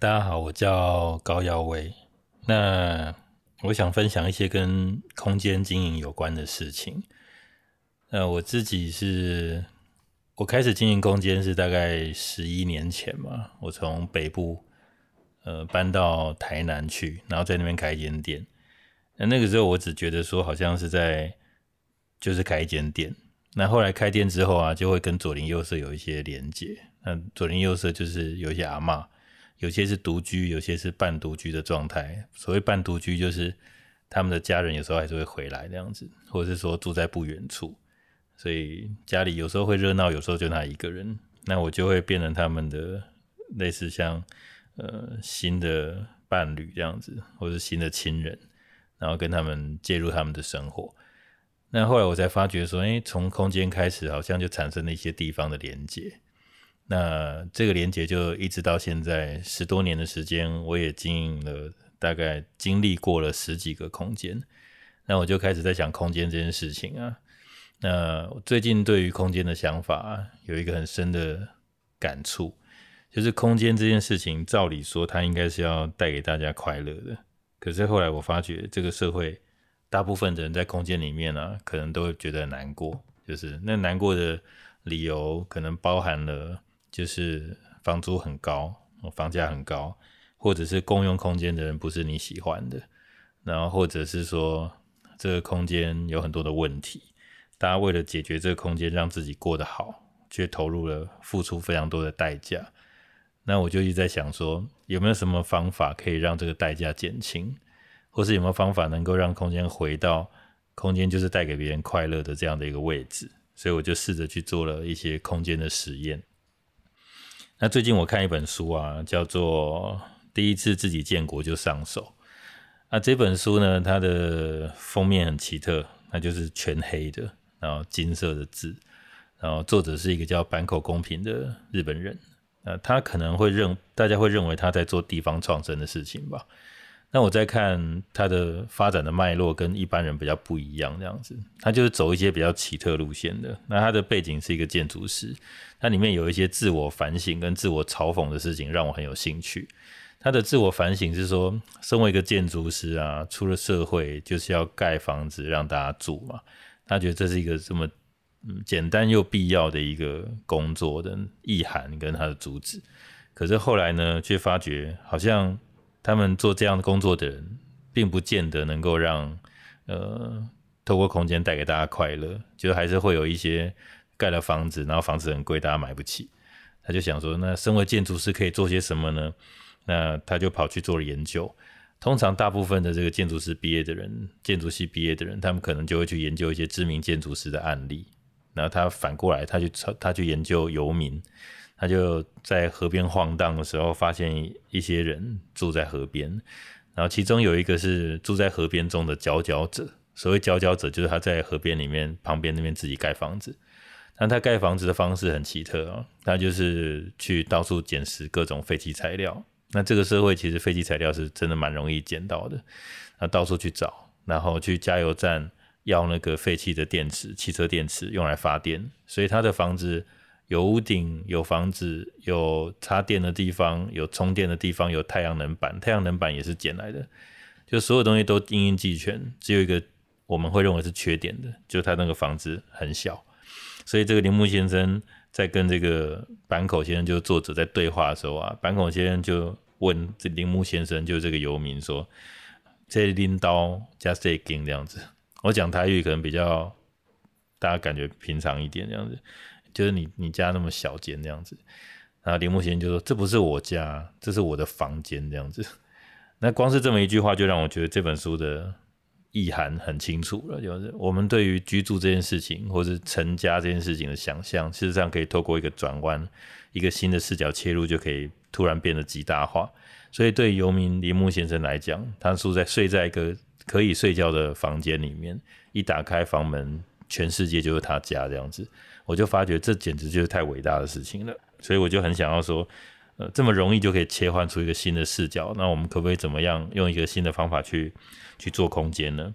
大家好，我叫高耀威。那我想分享一些跟空间经营有关的事情。那我自己是，我开始经营空间是大概十一年前嘛。我从北部呃搬到台南去，然后在那边开一间店。那那个时候我只觉得说，好像是在就是开一间店。那后来开店之后啊，就会跟左邻右舍有一些连接。那左邻右舍就是有一些阿嬷，有些是独居，有些是半独居的状态。所谓半独居，就是他们的家人有时候还是会回来这样子，或者是说住在不远处，所以家里有时候会热闹，有时候就他一个人。那我就会变成他们的类似像呃新的伴侣这样子，或是新的亲人，然后跟他们介入他们的生活。那后来我才发觉说，诶，从空间开始，好像就产生了一些地方的连接。那这个连接就一直到现在十多年的时间，我也经营了，大概经历过了十几个空间。那我就开始在想空间这件事情啊。那最近对于空间的想法，有一个很深的感触，就是空间这件事情，照理说它应该是要带给大家快乐的。可是后来我发觉，这个社会。大部分的人在空间里面呢、啊，可能都会觉得难过，就是那难过的理由可能包含了，就是房租很高，房价很高，或者是共用空间的人不是你喜欢的，然后或者是说这个空间有很多的问题，大家为了解决这个空间，让自己过得好，却投入了付出非常多的代价。那我就一直在想说，有没有什么方法可以让这个代价减轻？或是有没有方法能够让空间回到空间就是带给别人快乐的这样的一个位置？所以我就试着去做了一些空间的实验。那最近我看一本书啊，叫做《第一次自己建国就上手》。那这本书呢，它的封面很奇特，那就是全黑的，然后金色的字，然后作者是一个叫坂口公平的日本人。那他可能会认，大家会认为他在做地方创生的事情吧。那我在看它的发展的脉络跟一般人比较不一样，这样子，它就是走一些比较奇特路线的。那它的背景是一个建筑师，它里面有一些自我反省跟自我嘲讽的事情，让我很有兴趣。他的自我反省是说，身为一个建筑师啊，出了社会就是要盖房子让大家住嘛。他觉得这是一个这么嗯简单又必要的一个工作的意涵跟他的主旨。可是后来呢，却发觉好像。他们做这样的工作的人，并不见得能够让呃透过空间带给大家快乐，就还是会有一些盖了房子，然后房子很贵，大家买不起。他就想说，那身为建筑师可以做些什么呢？那他就跑去做了研究。通常大部分的这个建筑师毕业的人，建筑系毕业的人，他们可能就会去研究一些知名建筑师的案例。然后他反过来，他去他去研究游民。他就在河边晃荡的时候，发现一些人住在河边，然后其中有一个是住在河边中的佼佼者。所谓佼佼者，就是他在河边里面旁边那边自己盖房子。但他盖房子的方式很奇特哦，他就是去到处捡拾各种废弃材料。那这个社会其实废弃材料是真的蛮容易捡到的，他到处去找，然后去加油站要那个废弃的电池，汽车电池用来发电。所以他的房子。有屋顶，有房子，有插电的地方，有充电的地方，有太阳能板，太阳能板也是捡来的，就所有东西都应应俱全。只有一个我们会认为是缺点的，就是他那个房子很小。所以这个铃木先生在跟这个坂口先生，就是作者在对话的时候啊，坂口先生就问这铃木先生，就这个游民说：“这拎刀加这根这样子。”我讲台语可能比较大家感觉平常一点这样子。就是你你家那么小间这样子，然后铃木先生就说，这不是我家，这是我的房间这样子。那光是这么一句话，就让我觉得这本书的意涵很清楚了。就是我们对于居住这件事情，或是成家这件事情的想象，事实上可以透过一个转弯，一个新的视角切入，就可以突然变得极大化。所以对游民铃木先生来讲，他住在睡在一个可以睡觉的房间里面，一打开房门，全世界就是他家这样子。我就发觉这简直就是太伟大的事情了，所以我就很想要说，呃，这么容易就可以切换出一个新的视角，那我们可不可以怎么样用一个新的方法去去做空间呢？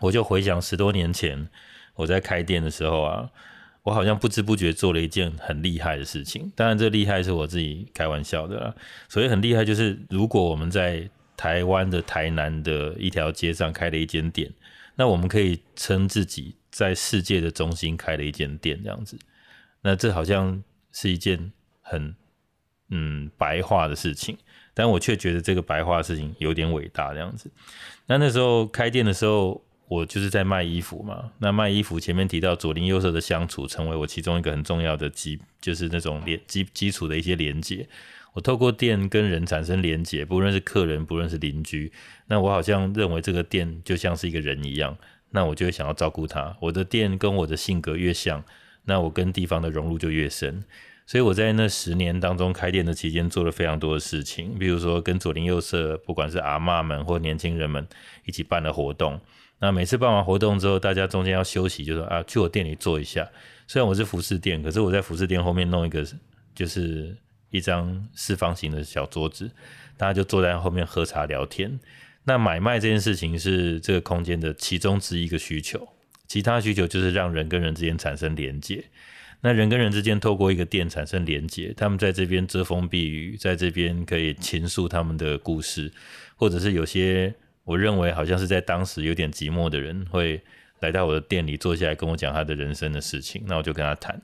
我就回想十多年前我在开店的时候啊，我好像不知不觉做了一件很厉害的事情。当然，这厉害是我自己开玩笑的啦。所以很厉害就是，如果我们在台湾的台南的一条街上开了一间店，那我们可以称自己在世界的中心开了一间店，这样子。那这好像是一件很嗯白话的事情，但我却觉得这个白话的事情有点伟大，这样子。那那时候开店的时候。我就是在卖衣服嘛，那卖衣服前面提到左邻右舍的相处，成为我其中一个很重要的基，就是那种连基基础的一些连接。我透过店跟人产生连接，不论是客人，不论是邻居，那我好像认为这个店就像是一个人一样，那我就会想要照顾他。我的店跟我的性格越像，那我跟地方的融入就越深。所以我在那十年当中开店的期间，做了非常多的事情，比如说跟左邻右舍，不管是阿嬷们或年轻人们一起办了活动。那每次办完活动之后，大家中间要休息，就说啊，去我店里坐一下。虽然我是服饰店，可是我在服饰店后面弄一个，就是一张四方形的小桌子，大家就坐在后面喝茶聊天。那买卖这件事情是这个空间的其中之一个需求，其他需求就是让人跟人之间产生连接。那人跟人之间透过一个店产生连接，他们在这边遮风避雨，在这边可以倾诉他们的故事，或者是有些。我认为好像是在当时有点寂寞的人会来到我的店里坐下来跟我讲他的人生的事情，那我就跟他谈。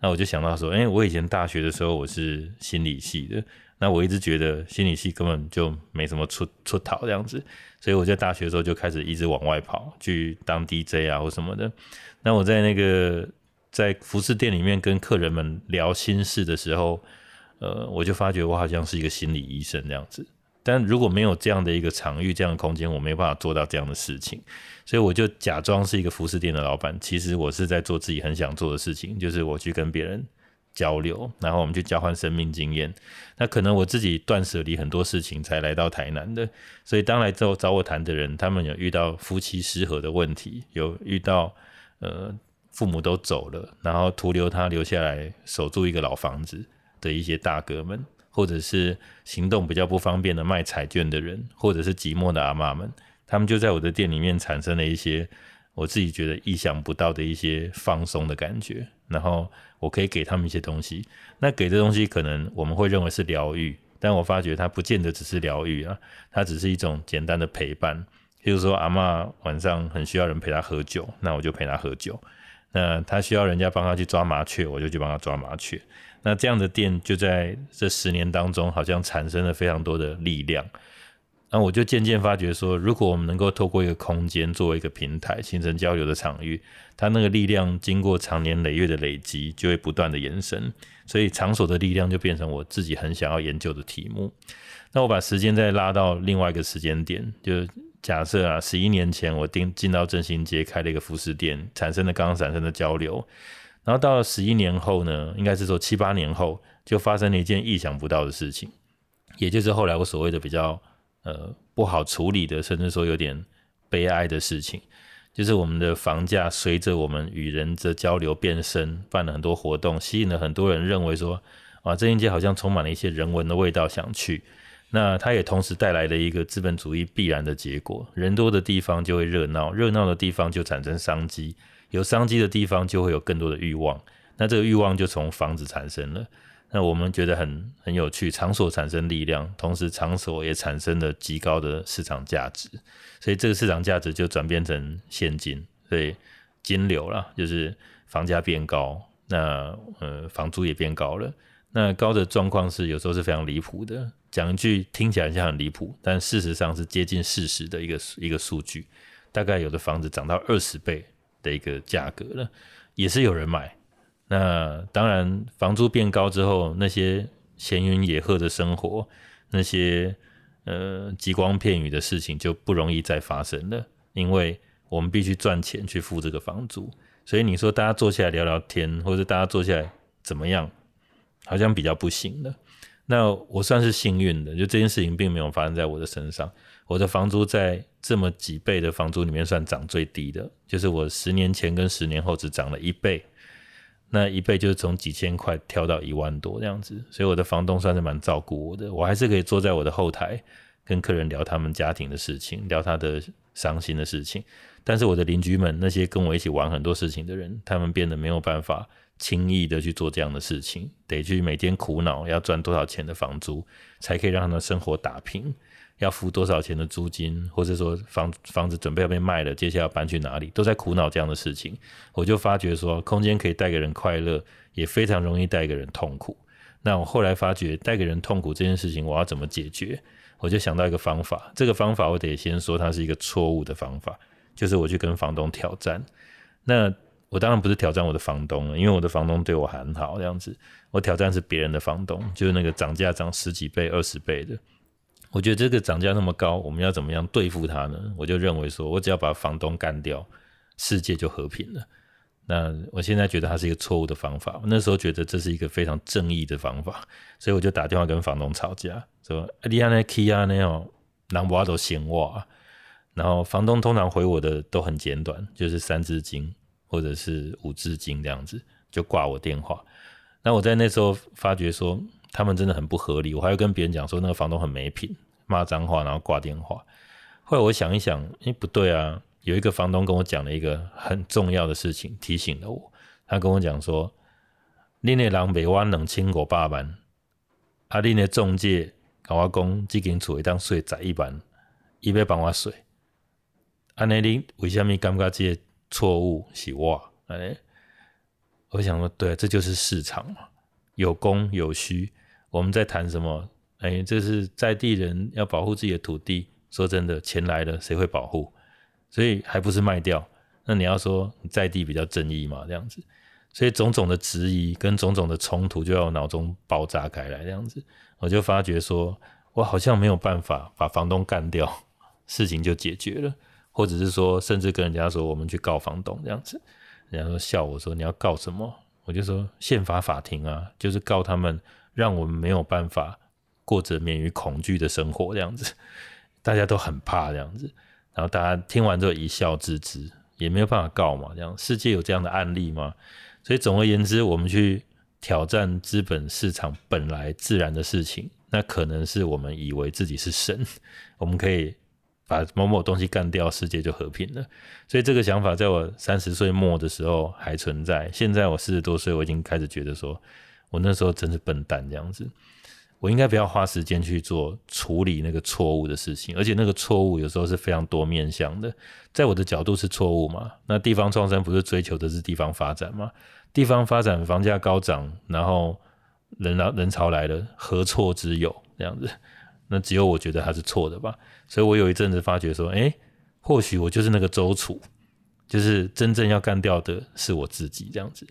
那我就想到说，哎，我以前大学的时候我是心理系的，那我一直觉得心理系根本就没什么出出头这样子，所以我在大学的时候就开始一直往外跑去当 DJ 啊或什么的。那我在那个在服饰店里面跟客人们聊心事的时候，呃，我就发觉我好像是一个心理医生这样子。但如果没有这样的一个场域、这样的空间，我没办法做到这样的事情，所以我就假装是一个服饰店的老板，其实我是在做自己很想做的事情，就是我去跟别人交流，然后我们去交换生命经验。那可能我自己断舍离很多事情才来到台南的，所以当来之后找我谈的人，他们有遇到夫妻失和的问题，有遇到呃父母都走了，然后徒留他留下来守住一个老房子的一些大哥们。或者是行动比较不方便的卖彩券的人，或者是寂寞的阿妈们，他们就在我的店里面产生了一些我自己觉得意想不到的一些放松的感觉。然后我可以给他们一些东西，那给的东西可能我们会认为是疗愈，但我发觉它不见得只是疗愈啊，它只是一种简单的陪伴。譬如说阿嬷晚上很需要人陪她喝酒，那我就陪她喝酒。那她需要人家帮她去抓麻雀，我就去帮她抓麻雀。那这样的店就在这十年当中，好像产生了非常多的力量。那我就渐渐发觉说，如果我们能够透过一个空间作为一个平台，形成交流的场域，它那个力量经过长年累月的累积，就会不断的延伸。所以场所的力量就变成我自己很想要研究的题目。那我把时间再拉到另外一个时间点，就假设啊，十一年前我进进到正兴街开了一个服饰店，产生了刚刚产生的交流。然后到了十一年后呢，应该是说七八年后，就发生了一件意想不到的事情，也就是后来我所谓的比较呃不好处理的，甚至说有点悲哀的事情，就是我们的房价随着我们与人的交流变深，办了很多活动，吸引了很多人认为说啊，正兴街好像充满了一些人文的味道，想去。那它也同时带来了一个资本主义必然的结果，人多的地方就会热闹，热闹的地方就产生商机。有商机的地方就会有更多的欲望，那这个欲望就从房子产生了。那我们觉得很很有趣，场所产生力量，同时场所也产生了极高的市场价值，所以这个市场价值就转变成现金，所以金流了，就是房价变高，那呃房租也变高了。那高的状况是有时候是非常离谱的，讲一句听起来像很离谱，但事实上是接近事实的一个一个数据，大概有的房子涨到二十倍。的一个价格了，也是有人买。那当然，房租变高之后，那些闲云野鹤的生活，那些呃吉光片羽的事情就不容易再发生了，因为我们必须赚钱去付这个房租。所以你说大家坐下来聊聊天，或者大家坐下来怎么样，好像比较不行了。那我算是幸运的，就这件事情并没有发生在我的身上。我的房租在这么几倍的房租里面算涨最低的，就是我十年前跟十年后只涨了一倍，那一倍就是从几千块跳到一万多这样子，所以我的房东算是蛮照顾我的，我还是可以坐在我的后台跟客人聊他们家庭的事情，聊他的伤心的事情。但是我的邻居们，那些跟我一起玩很多事情的人，他们变得没有办法轻易的去做这样的事情，得去每天苦恼要赚多少钱的房租，才可以让他们生活打平，要付多少钱的租金，或者说房房子准备要被卖了，接下来要搬去哪里，都在苦恼这样的事情。我就发觉说，空间可以带给人快乐，也非常容易带给人痛苦。那我后来发觉，带给人痛苦这件事情，我要怎么解决？我就想到一个方法，这个方法我得先说它是一个错误的方法。就是我去跟房东挑战，那我当然不是挑战我的房东了，因为我的房东对我很好，这样子。我挑战是别人的房东，就是那个涨价涨十几倍、二十倍的。我觉得这个涨价那么高，我们要怎么样对付他呢？我就认为说，我只要把房东干掉，世界就和平了。那我现在觉得它是一个错误的方法，那时候觉得这是一个非常正义的方法，所以我就打电话跟房东吵架，说：“你安那 key 啊，那样人挖都嫌我。”然后房东通常回我的都很简短，就是三字经或者是五字经这样子，就挂我电话。那我在那时候发觉说他们真的很不合理，我还要跟别人讲说那个房东很没品，骂脏话，然后挂电话。后来我想一想，诶，不对啊，有一个房东跟我讲了一个很重要的事情，提醒了我。他跟我讲说，你那人每万两千五百万，啊，你那中介跟我讲，这间厝一当税十一万，伊要帮我税。安尼你为什么感觉这些错误是我？哎，我想说，对，这就是市场嘛，有供有需。我们在谈什么？哎，这是在地人要保护自己的土地。说真的，钱来了谁会保护？所以还不是卖掉？那你要说在地比较正义嘛？这样子，所以种种的质疑跟种种的冲突就要脑中爆炸开来。这样子，我就发觉说，我好像没有办法把房东干掉，事情就解决了。或者是说，甚至跟人家说我们去告房东这样子，人家说笑我说你要告什么？我就说宪法法庭啊，就是告他们，让我们没有办法过着免于恐惧的生活这样子，大家都很怕这样子，然后大家听完之后一笑置之，也没有办法告嘛，这样世界有这样的案例吗？所以总而言之，我们去挑战资本市场本来自然的事情，那可能是我们以为自己是神，我们可以。把某某东西干掉，世界就和平了。所以这个想法在我三十岁末的时候还存在。现在我四十多岁，我已经开始觉得说，我那时候真是笨蛋这样子。我应该不要花时间去做处理那个错误的事情，而且那个错误有时候是非常多面向的。在我的角度是错误嘛？那地方创生不是追求的是地方发展吗？地方发展房价高涨，然后人潮人潮来了，何错之有？这样子。那只有我觉得他是错的吧，所以我有一阵子发觉说，哎、欸，或许我就是那个周楚，就是真正要干掉的是我自己这样子，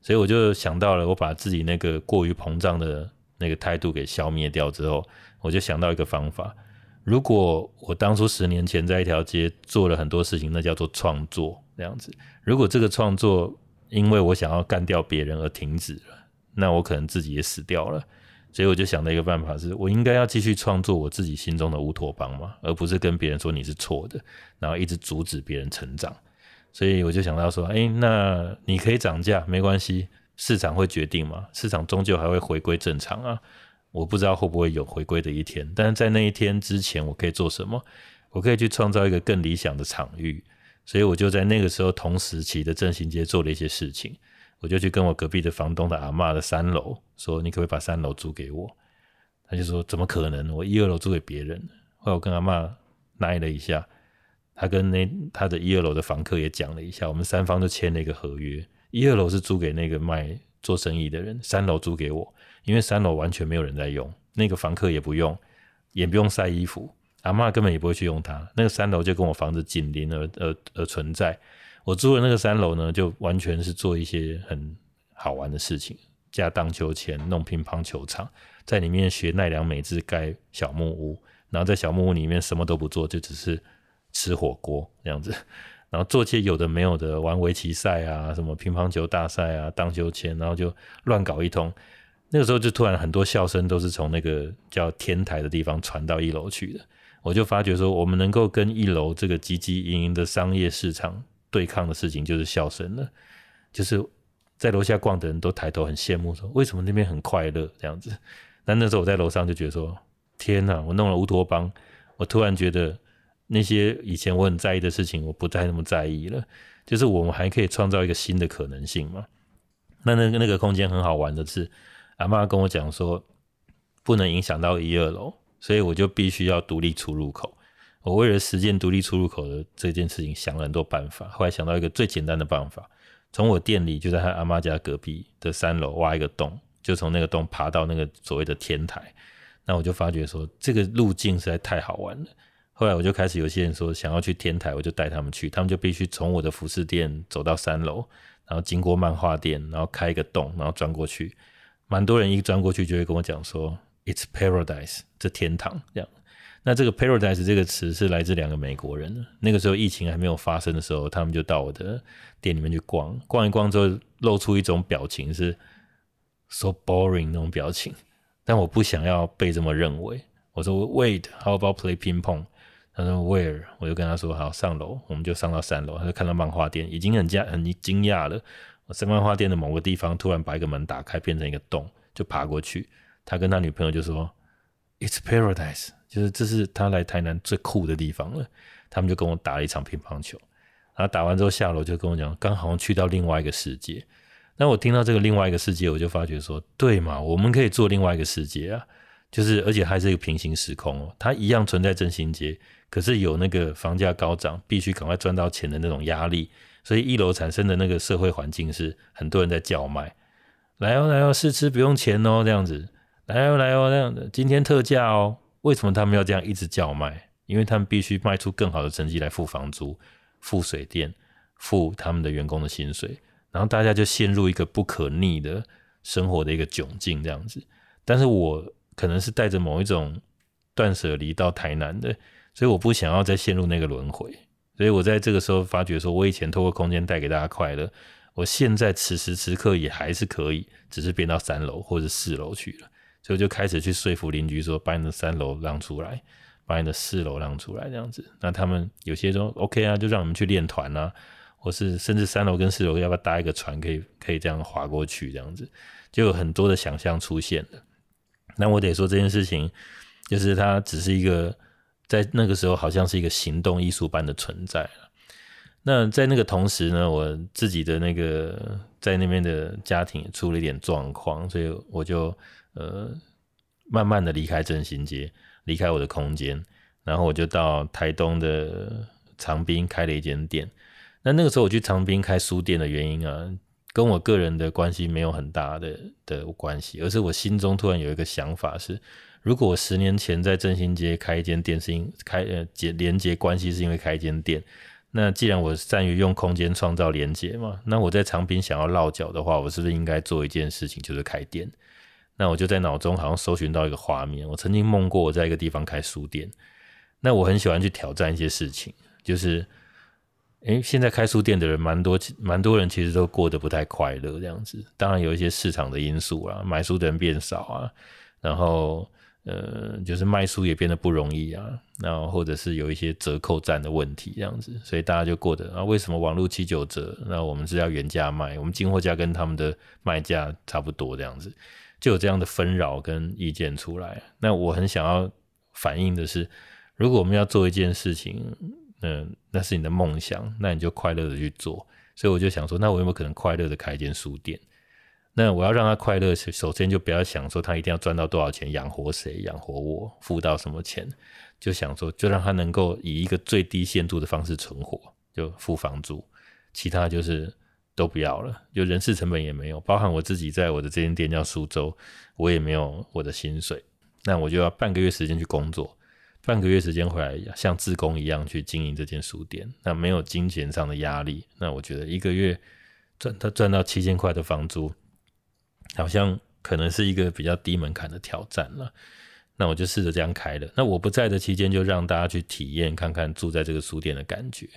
所以我就想到了，我把自己那个过于膨胀的那个态度给消灭掉之后，我就想到一个方法，如果我当初十年前在一条街做了很多事情，那叫做创作这样子，如果这个创作因为我想要干掉别人而停止了，那我可能自己也死掉了。所以我就想到一个办法是，是我应该要继续创作我自己心中的乌托邦嘛，而不是跟别人说你是错的，然后一直阻止别人成长。所以我就想到说，哎、那你可以涨价，没关系，市场会决定嘛，市场终究还会回归正常啊。我不知道会不会有回归的一天，但是在那一天之前，我可以做什么？我可以去创造一个更理想的场域。所以我就在那个时候同时期的正行街做了一些事情。我就去跟我隔壁的房东的阿嬷的三楼说：“你可不可以把三楼租给我？”他就说：“怎么可能？我一二楼租给别人。”后来我跟阿嬷奈了一下，他跟那他的一二楼的房客也讲了一下，我们三方都签了一个合约：一二楼是租给那个卖做生意的人，三楼租给我，因为三楼完全没有人在用，那个房客也不用，也不用晒衣服，阿嬷根本也不会去用它。那个三楼就跟我房子紧邻而而而存在。我住的那个三楼呢，就完全是做一些很好玩的事情，架荡秋千、弄乒乓球场，在里面学奈良美智盖小木屋，然后在小木屋里面什么都不做，就只是吃火锅这样子，然后做些有的没有的，玩围棋赛啊，什么乒乓球大赛啊，荡秋千，然后就乱搞一通。那个时候就突然很多笑声都是从那个叫天台的地方传到一楼去的，我就发觉说，我们能够跟一楼这个汲汲营营的商业市场。对抗的事情就是笑声了，就是在楼下逛的人都抬头很羡慕，说为什么那边很快乐这样子？但那时候我在楼上就觉得说，天哪！我弄了乌托邦，我突然觉得那些以前我很在意的事情，我不再那么在意了。就是我们还可以创造一个新的可能性嘛。那那个那个空间很好玩的是，阿妈跟我讲说，不能影响到一二楼，所以我就必须要独立出入口。我为了实践独立出入口的这件事情，想了很多办法。后来想到一个最简单的办法，从我店里就在他阿妈家隔壁的三楼挖一个洞，就从那个洞爬到那个所谓的天台。那我就发觉说，这个路径实在太好玩了。后来我就开始有些人说想要去天台，我就带他们去，他们就必须从我的服饰店走到三楼，然后经过漫画店，然后开一个洞，然后钻过去。蛮多人一钻过去就会跟我讲说，It's paradise，这天堂这样。那这个 paradise 这个词是来自两个美国人。那个时候疫情还没有发生的时候，他们就到我的店里面去逛，逛一逛之后露出一种表情是 so boring 那种表情。但我不想要被这么认为。我说 Wait，how about play ping pong？他说 Where？我就跟他说好，上楼，我们就上到三楼。他就看到漫画店，已经很惊很惊讶了。我在漫画店的某个地方突然把一个门打开，变成一个洞，就爬过去。他跟他女朋友就说 It's paradise，就是这是他来台南最酷的地方了。他们就跟我打了一场乒乓球，然后打完之后下楼就跟我讲，刚好像去到另外一个世界。那我听到这个另外一个世界，我就发觉说，对嘛，我们可以做另外一个世界啊，就是而且还是一个平行时空哦，它一样存在正兴街，可是有那个房价高涨，必须赶快赚到钱的那种压力，所以一楼产生的那个社会环境是很多人在叫卖，来哦来哦试吃不用钱哦这样子，来哦来哦这样子，今天特价哦，为什么他们要这样一直叫卖？因为他们必须卖出更好的成绩来付房租、付水电、付他们的员工的薪水。然后大家就陷入一个不可逆的生活的一个窘境，这样子。但是我可能是带着某一种断舍离到台南的，所以我不想要再陷入那个轮回。所以我在这个时候发觉，说我以前透过空间带给大家快乐，我现在此时此刻也还是可以，只是变到三楼或者四楼去了。所以我就开始去说服邻居说，把你的三楼让出来，把你的四楼让出来，这样子。那他们有些说 OK 啊，就让你们去练团啊。或是甚至三楼跟四楼要不要搭一个船，可以可以这样划过去，这样子就有很多的想象出现了。那我得说这件事情，就是它只是一个在那个时候好像是一个行动艺术般的存在。那在那个同时呢，我自己的那个在那边的家庭也出了一点状况，所以我就呃慢慢的离开振兴街，离开我的空间，然后我就到台东的长滨开了一间店。那那个时候我去长滨开书店的原因啊，跟我个人的关系没有很大的的关系，而是我心中突然有一个想法是，如果我十年前在振兴街开一间店，是因开呃结连接关系是因为开一间店，那既然我善于用空间创造连接嘛，那我在长滨想要落脚的话，我是不是应该做一件事情，就是开店？那我就在脑中好像搜寻到一个画面，我曾经梦过我在一个地方开书店，那我很喜欢去挑战一些事情，就是。诶，现在开书店的人蛮多，蛮多人其实都过得不太快乐这样子。当然有一些市场的因素啊，买书的人变少啊，然后呃，就是卖书也变得不容易啊，然后或者是有一些折扣战的问题这样子，所以大家就过得啊，为什么网络七九折？那我们是要原价卖，我们进货价跟他们的卖价差不多这样子，就有这样的纷扰跟意见出来。那我很想要反映的是，如果我们要做一件事情。嗯，那是你的梦想，那你就快乐的去做。所以我就想说，那我有没有可能快乐的开一间书店？那我要让他快乐，首先就不要想说他一定要赚到多少钱养活谁，养活我，付到什么钱，就想说就让他能够以一个最低限度的方式存活，就付房租，其他就是都不要了，就人事成本也没有，包含我自己在我的这间店叫苏州，我也没有我的薪水，那我就要半个月时间去工作。半个月时间回来，像自工一样去经营这间书店，那没有金钱上的压力。那我觉得一个月赚他赚到七千块的房租，好像可能是一个比较低门槛的挑战了。那我就试着这样开了。那我不在的期间，就让大家去体验看看住在这个书店的感觉。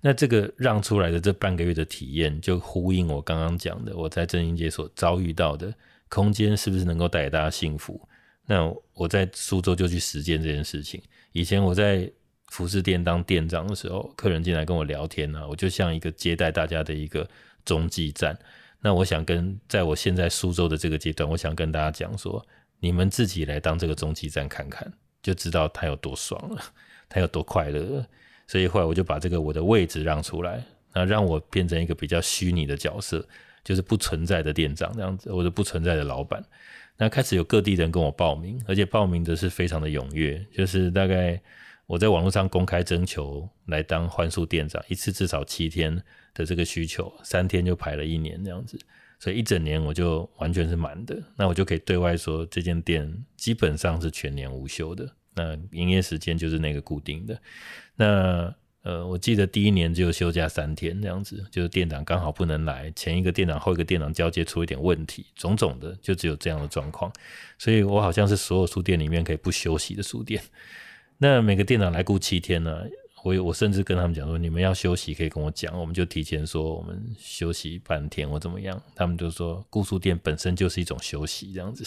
那这个让出来的这半个月的体验，就呼应我刚刚讲的，我在正兴街所遭遇到的空间，是不是能够带给大家幸福？那我在苏州就去实践这件事情。以前我在服饰店当店长的时候，客人进来跟我聊天呢、啊，我就像一个接待大家的一个中继站。那我想跟在我现在苏州的这个阶段，我想跟大家讲说，你们自己来当这个中继站看看，就知道他有多爽了。他有多快乐了。所以后来我就把这个我的位置让出来，那让我变成一个比较虚拟的角色，就是不存在的店长这样子，或者不存在的老板。那开始有各地人跟我报名，而且报名的是非常的踊跃，就是大概我在网络上公开征求来当换宿店长，一次至少七天的这个需求，三天就排了一年这样子，所以一整年我就完全是满的。那我就可以对外说，这间店基本上是全年无休的。那营业时间就是那个固定的。那呃，我记得第一年只有休假三天这样子，就是店长刚好不能来，前一个店长后一个店长交接出一点问题，种种的就只有这样的状况。所以我好像是所有书店里面可以不休息的书店。那每个店长来顾七天呢？我我甚至跟他们讲说，你们要休息可以跟我讲，我们就提前说我们休息半天或怎么样。他们就说，顾书店本身就是一种休息这样子，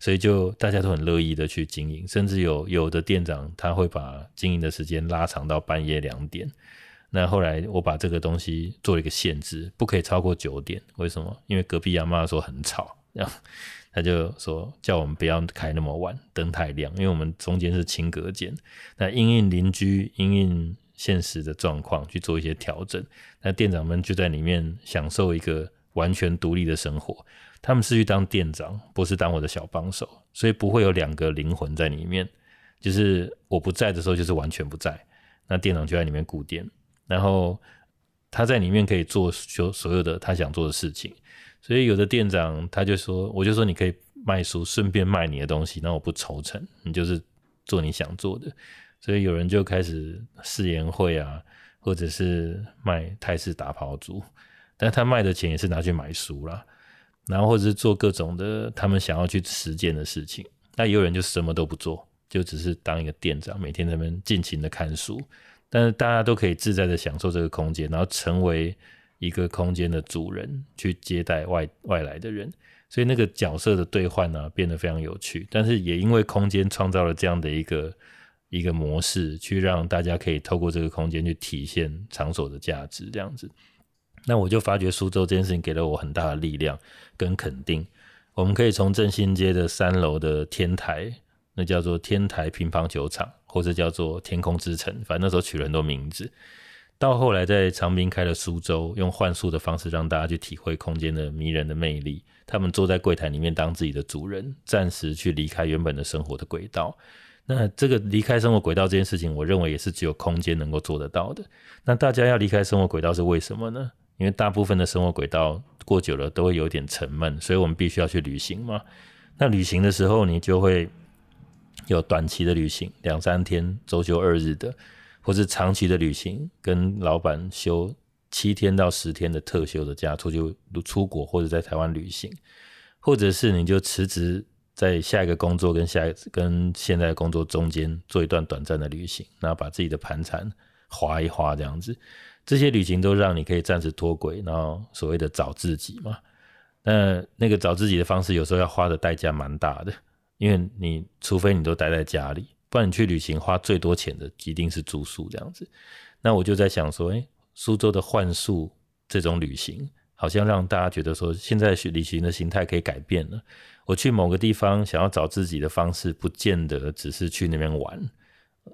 所以就大家都很乐意的去经营，甚至有有的店长他会把经营的时间拉长到半夜两点。那后来我把这个东西做了一个限制，不可以超过九点。为什么？因为隔壁阿妈说很吵，他就说叫我们不要开那么晚，灯太亮，因为我们中间是轻隔间。那因应邻居，因应现实的状况去做一些调整。那店长们就在里面享受一个完全独立的生活。他们是去当店长，不是当我的小帮手，所以不会有两个灵魂在里面。就是我不在的时候，就是完全不在。那店长就在里面顾店，然后他在里面可以做所所有的他想做的事情。所以有的店长他就说，我就说你可以卖书，顺便卖你的东西，那我不抽成，你就是做你想做的。所以有人就开始试言会啊，或者是卖泰式打抛猪，但他卖的钱也是拿去买书啦，然后或者是做各种的他们想要去实践的事情。那也有人就什么都不做，就只是当一个店长，每天在那边尽情的看书，但是大家都可以自在的享受这个空间，然后成为。一个空间的主人去接待外外来的人，所以那个角色的兑换呢，变得非常有趣。但是也因为空间创造了这样的一个一个模式，去让大家可以透过这个空间去体现场所的价值，这样子。那我就发觉苏州这件事情给了我很大的力量跟肯定。我们可以从振兴街的三楼的天台，那叫做天台乒乓球场，或者叫做天空之城，反正那时候取了很多名字。到后来，在长滨开了苏州，用幻术的方式让大家去体会空间的迷人的魅力。他们坐在柜台里面当自己的主人，暂时去离开原本的生活的轨道。那这个离开生活轨道这件事情，我认为也是只有空间能够做得到的。那大家要离开生活轨道是为什么呢？因为大部分的生活轨道过久了都会有点沉闷，所以我们必须要去旅行嘛。那旅行的时候，你就会有短期的旅行，两三天、周休二日的。或是长期的旅行，跟老板休七天到十天的特休的假，出去出国或者在台湾旅行，或者是你就辞职，在下一个工作跟下一跟现在工作中间做一段短暂的旅行，然后把自己的盘缠花一花这样子，这些旅行都让你可以暂时脱轨，然后所谓的找自己嘛。那那个找自己的方式，有时候要花的代价蛮大的，因为你除非你都待在家里。不然你去旅行花最多钱的一定是住宿这样子，那我就在想说，诶，苏州的换宿这种旅行，好像让大家觉得说，现在旅行的形态可以改变了。我去某个地方想要找自己的方式，不见得只是去那边玩，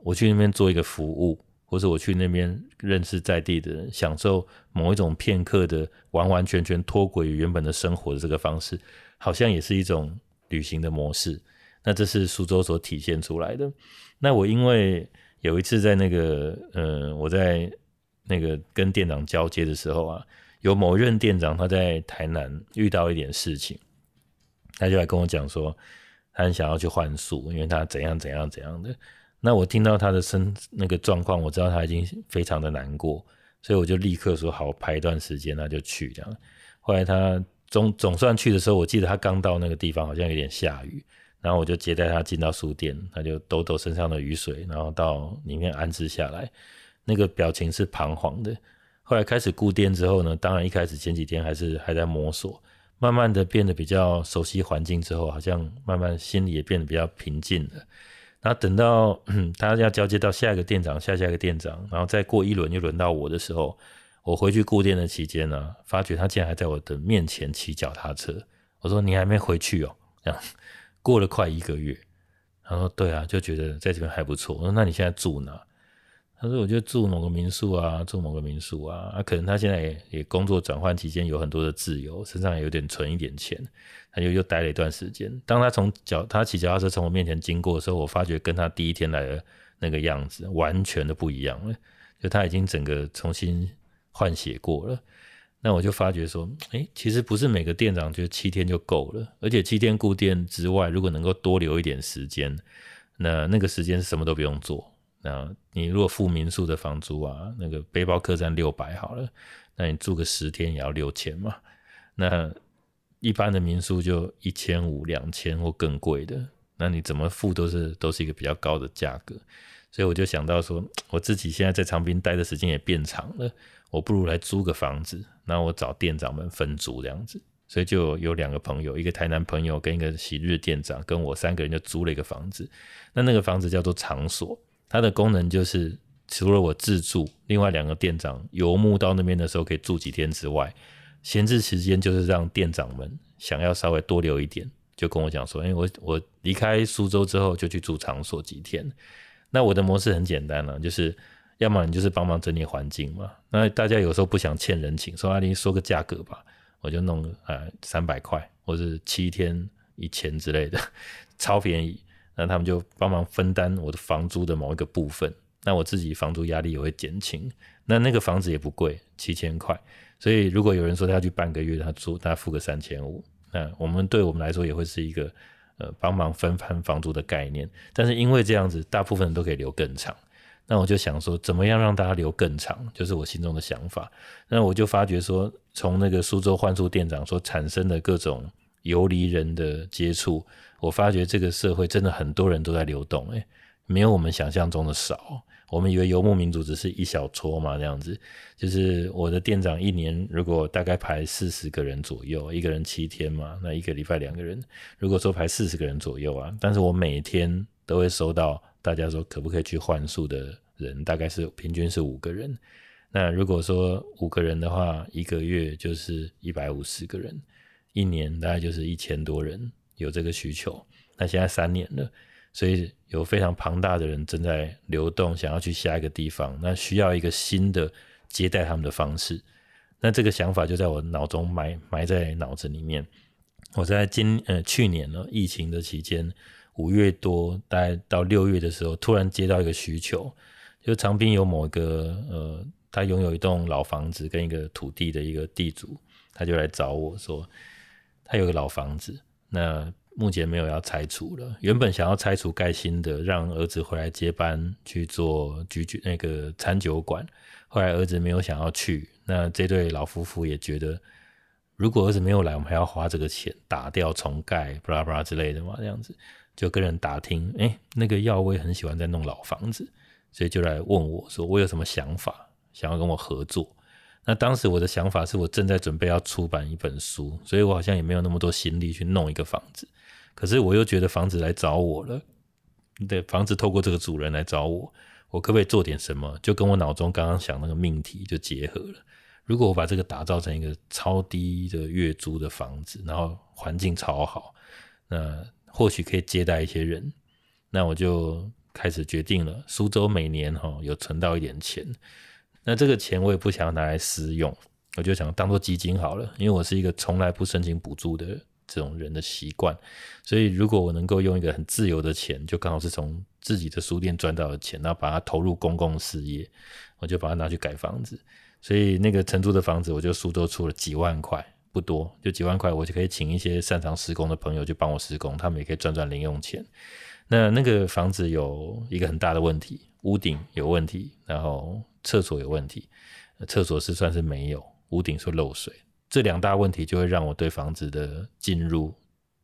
我去那边做一个服务，或者我去那边认识在地的人，享受某一种片刻的完完全全脱轨于原本的生活的这个方式，好像也是一种旅行的模式。那这是苏州所体现出来的。那我因为有一次在那个，呃，我在那个跟店长交接的时候啊，有某任店长他在台南遇到一点事情，他就来跟我讲说，他很想要去换宿，因为他怎样怎样怎样的。那我听到他的身那个状况，我知道他已经非常的难过，所以我就立刻说好，排一段时间，那就去这样。后来他总总算去的时候，我记得他刚到那个地方，好像有点下雨。然后我就接待他进到书店，他就抖抖身上的雨水，然后到里面安置下来，那个表情是彷徨的。后来开始顾店之后呢，当然一开始前几天还是还在摸索，慢慢的变得比较熟悉环境之后，好像慢慢心里也变得比较平静了。然后等到 他要交接到下一个店长，下下一个店长，然后再过一轮又轮到我的时候，我回去顾店的期间呢，发觉他竟然还在我的面前骑脚踏车。我说你还没回去哦，这样。过了快一个月，他说：“对啊，就觉得在这边还不错。”我说：“那你现在住哪？”他说：“我就住某个民宿啊，住某个民宿啊。啊，可能他现在也也工作转换期间有很多的自由，身上也有点存一点钱，他就又待了一段时间。当他从脚他骑脚踏车从我面前经过的时候，我发觉跟他第一天来的那个样子完全的不一样了，就他已经整个重新换血过了。那我就发觉说，哎，其实不是每个店长觉得七天就够了，而且七天固店之外，如果能够多留一点时间，那那个时间什么都不用做。”那你如果付民宿的房租啊，那个背包客栈六百好了，那你住个十天也要六千嘛。那一般的民宿就一千五、两千或更贵的，那你怎么付都是都是一个比较高的价格。所以我就想到说，我自己现在在长滨待的时间也变长了，我不如来租个房子，那我找店长们分租这样子。所以就有两个朋友，一个台南朋友跟一个昔日店长，跟我三个人就租了一个房子。那那个房子叫做场所。它的功能就是，除了我自住，另外两个店长游牧到那边的时候可以住几天之外，闲置时间就是让店长们想要稍微多留一点，就跟我讲说，哎，我我离开苏州之后就去住场所几天。那我的模式很简单了，就是要么你就是帮忙整理环境嘛。那大家有时候不想欠人情，说阿林说个价格吧，我就弄呃三百块，或是七天一千之类的，超便宜。那他们就帮忙分担我的房租的某一个部分，那我自己房租压力也会减轻。那那个房子也不贵，七千块。所以如果有人说他要去半个月，他租他付个三千五，那我们对我们来说也会是一个呃帮忙分摊房租的概念。但是因为这样子，大部分人都可以留更长。那我就想说，怎么样让大家留更长，就是我心中的想法。那我就发觉说，从那个苏州换宿店长所产生的各种游离人的接触。我发觉这个社会真的很多人都在流动，诶，没有我们想象中的少。我们以为游牧民族只是一小撮嘛，这样子。就是我的店长一年如果大概排四十个人左右，一个人七天嘛，那一个礼拜两个人。如果说排四十个人左右啊，但是我每天都会收到大家说可不可以去换宿的人，大概是平均是五个人。那如果说五个人的话，一个月就是一百五十个人，一年大概就是一千多人。有这个需求，那现在三年了，所以有非常庞大的人正在流动，想要去下一个地方，那需要一个新的接待他们的方式。那这个想法就在我脑中埋埋在脑子里面。我在今呃去年呢，疫情的期间，五月多大概到六月的时候，突然接到一个需求，就长滨有某一个呃，他拥有一栋老房子跟一个土地的一个地主，他就来找我说，他有个老房子。那目前没有要拆除了，原本想要拆除盖新的，让儿子回来接班去做居居那个餐酒馆，后来儿子没有想要去，那这对老夫妇也觉得，如果儿子没有来，我们还要花这个钱打掉重盖，巴拉巴拉之类的嘛，这样子就跟人打听，哎，那个耀威很喜欢在弄老房子，所以就来问我说，我有什么想法，想要跟我合作。那当时我的想法是我正在准备要出版一本书，所以我好像也没有那么多心力去弄一个房子。可是我又觉得房子来找我了，对，房子透过这个主人来找我，我可不可以做点什么？就跟我脑中刚刚想那个命题就结合了。如果我把这个打造成一个超低的月租的房子，然后环境超好，那或许可以接待一些人。那我就开始决定了，苏州每年哈有存到一点钱。那这个钱我也不想拿来私用，我就想当做基金好了。因为我是一个从来不申请补助的这种人的习惯，所以如果我能够用一个很自由的钱，就刚好是从自己的书店赚到的钱，然后把它投入公共事业，我就把它拿去改房子。所以那个承租的房子，我就苏州出了几万块，不多，就几万块，我就可以请一些擅长施工的朋友去帮我施工，他们也可以赚赚零用钱。那那个房子有一个很大的问题，屋顶有问题，然后。厕所有问题，厕所是算是没有，屋顶说漏水，这两大问题就会让我对房子的进入，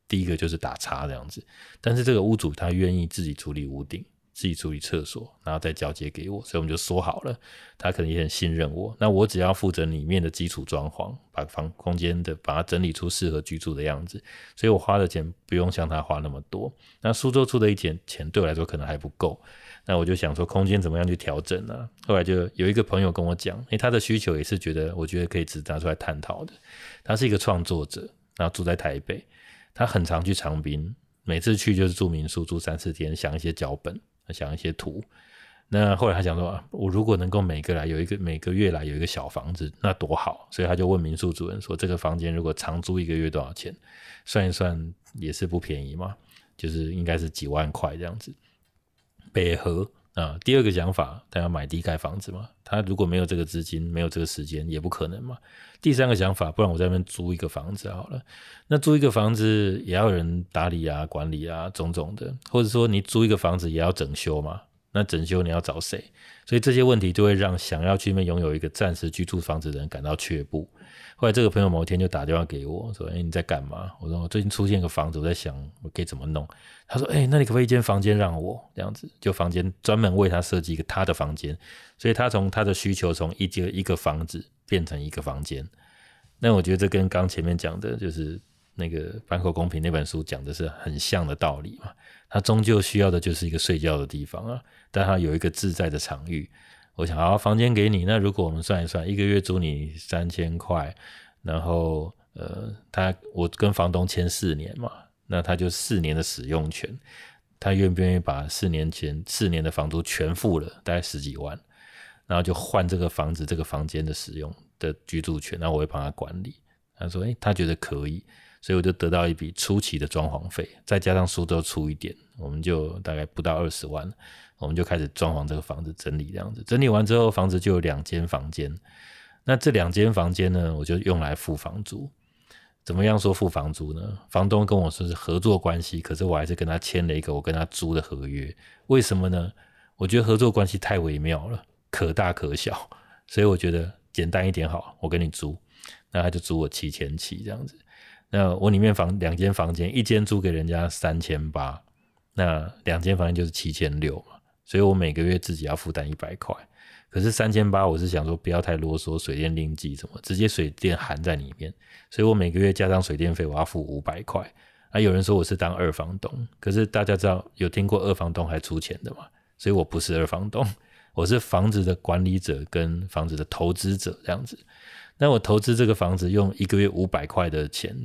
第一个就是打叉这样子。但是这个屋主他愿意自己处理屋顶，自己处理厕所，然后再交接给我，所以我们就说好了，他可能也很信任我。那我只要负责里面的基础装潢，把房空间的把它整理出适合居住的样子，所以我花的钱不用像他花那么多。那苏州出的一点钱对我来说可能还不够。那我就想说，空间怎么样去调整呢、后来就有一个朋友跟我讲，诶、欸，他的需求也是觉得，我觉得可以直接拿出来探讨的。他是一个创作者，然后住在台北，他很常去长滨，每次去就是住民宿住三四天，想一些脚本，想一些图。那后来他讲说，我如果能够每个来有一个每个月来有一个小房子，那多好。所以他就问民宿主人说，这个房间如果长租一个月多少钱？算一算也是不便宜嘛，就是应该是几万块这样子。北河啊，第二个想法，他要买地盖房子嘛。他如果没有这个资金，没有这个时间，也不可能嘛。第三个想法，不然我在那边租一个房子好了。那租一个房子也要有人打理啊、管理啊，种种的，或者说你租一个房子也要整修嘛。那整修你要找谁？所以这些问题就会让想要去那边拥有一个暂时居住房子的人感到却步。后来这个朋友某一天就打电话给我说：“哎，你在干嘛？”我说：“我最近出现一个房子，我在想我可以怎么弄。”他说：“哎，那你可不可以一间房间让我这样子？就房间专门为他设计一个他的房间，所以他从他的需求从一间一个房子变成一个房间。那我觉得这跟刚前面讲的就是那个坂口公平那本书讲的是很像的道理嘛。他终究需要的就是一个睡觉的地方啊。”但他有一个自在的场域，我想好房间给你。那如果我们算一算，一个月租你三千块，然后呃，他我跟房东签四年嘛，那他就四年的使用权，他愿不愿意把四年前四年的房租全付了，大概十几万，然后就换这个房子这个房间的使用的居住权，那我会帮他管理。他说，诶，他觉得可以，所以我就得到一笔初期的装潢费，再加上苏州出一点，我们就大概不到二十万。我们就开始装潢这个房子，整理这样子。整理完之后，房子就有两间房间。那这两间房间呢，我就用来付房租。怎么样说付房租呢？房东跟我说是合作关系，可是我还是跟他签了一个我跟他租的合约。为什么呢？我觉得合作关系太微妙了，可大可小，所以我觉得简单一点好。我跟你租，那他就租我七千七这样子。那我里面房两间房间，一间租给人家三千八，那两间房间就是七千六嘛。所以我每个月自己要负担一百块，可是三千八，我是想说不要太啰嗦，水电另计什么，直接水电含在里面。所以我每个月加上水电费，我要付五百块。啊，有人说我是当二房东，可是大家知道有听过二房东还出钱的吗？所以我不是二房东，我是房子的管理者跟房子的投资者这样子。那我投资这个房子用一个月五百块的钱。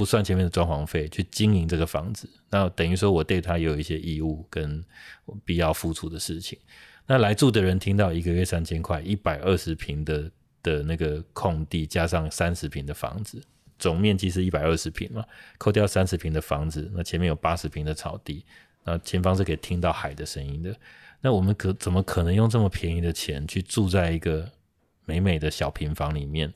不算前面的装潢费，去经营这个房子，那等于说我对他有一些义务跟必要付出的事情。那来住的人听到一个月三千块，一百二十平的的那个空地，加上三十平的房子，总面积是一百二十平嘛，扣掉三十平的房子，那前面有八十平的草地，那前方是可以听到海的声音的。那我们可怎么可能用这么便宜的钱去住在一个美美的小平房里面？